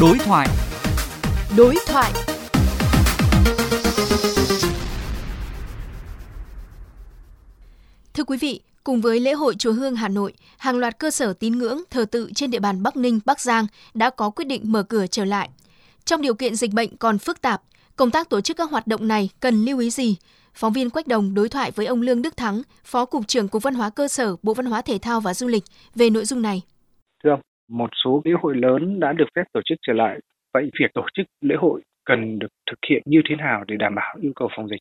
Đối thoại. Đối thoại. Thưa quý vị, cùng với lễ hội Chùa Hương Hà Nội, hàng loạt cơ sở tín ngưỡng thờ tự trên địa bàn Bắc Ninh, Bắc Giang đã có quyết định mở cửa trở lại. Trong điều kiện dịch bệnh còn phức tạp, công tác tổ chức các hoạt động này cần lưu ý gì? Phóng viên Quách Đồng đối thoại với ông Lương Đức Thắng, Phó Cục trưởng Cục Văn hóa Cơ sở, Bộ Văn hóa Thể thao và Du lịch về nội dung này. Thưa ông, một số lễ hội lớn đã được phép tổ chức trở lại. Vậy việc tổ chức lễ hội cần được thực hiện như thế nào để đảm bảo yêu cầu phòng dịch?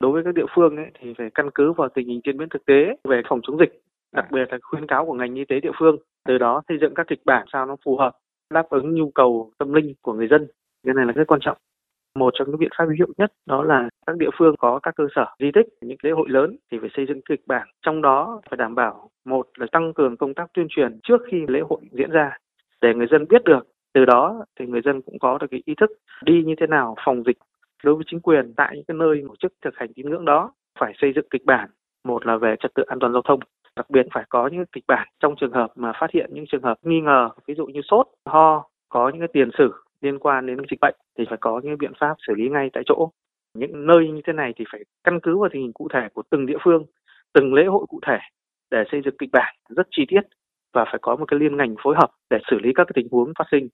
Đối với các địa phương ấy, thì phải căn cứ vào tình hình diễn biến thực tế về phòng chống dịch, đặc biệt là khuyến cáo của ngành y tế địa phương. Từ đó xây dựng các kịch bản sao nó phù hợp, đáp ứng nhu cầu tâm linh của người dân. Cái này là rất quan trọng. Một trong những biện pháp hữu hiệu nhất đó là các địa phương có các cơ sở di tích, những lễ hội lớn thì phải xây dựng kịch bản. Trong đó phải đảm bảo một là tăng cường công tác tuyên truyền trước khi lễ hội diễn ra để người dân biết được từ đó thì người dân cũng có được cái ý thức đi như thế nào phòng dịch đối với chính quyền tại những cái nơi tổ chức thực hành tín ngưỡng đó phải xây dựng kịch bản một là về trật tự an toàn giao thông đặc biệt phải có những kịch bản trong trường hợp mà phát hiện những trường hợp nghi ngờ ví dụ như sốt ho có những cái tiền sử liên quan đến dịch bệnh thì phải có những biện pháp xử lý ngay tại chỗ. Những nơi như thế này thì phải căn cứ vào tình hình cụ thể của từng địa phương từng lễ hội cụ thể để xây dựng kịch bản rất chi tiết và phải có một cái liên ngành phối hợp để xử lý các cái tình huống phát sinh.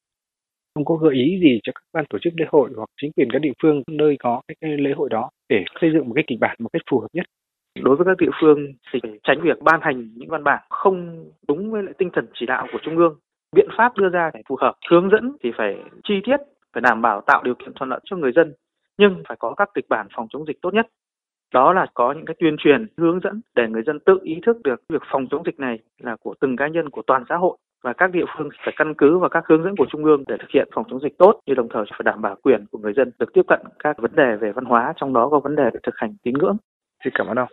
Ông có gợi ý gì cho các ban tổ chức lễ hội hoặc chính quyền các địa phương nơi có cái lễ hội đó để xây dựng một cái kịch bản một cách phù hợp nhất? Đối với các địa phương thì tránh việc ban hành những văn bản không đúng với lại tinh thần chỉ đạo của trung ương biện pháp đưa ra phải phù hợp, hướng dẫn thì phải chi tiết, phải đảm bảo tạo điều kiện thuận lợi cho người dân, nhưng phải có các kịch bản phòng chống dịch tốt nhất đó là có những cái tuyên truyền, hướng dẫn để người dân tự ý thức được việc phòng chống dịch này là của từng cá nhân, của toàn xã hội và các địa phương phải căn cứ vào các hướng dẫn của trung ương để thực hiện phòng chống dịch tốt, như đồng thời phải đảm bảo quyền của người dân được tiếp cận các vấn đề về văn hóa, trong đó có vấn đề về thực hành tín ngưỡng. Xin cảm ơn ông.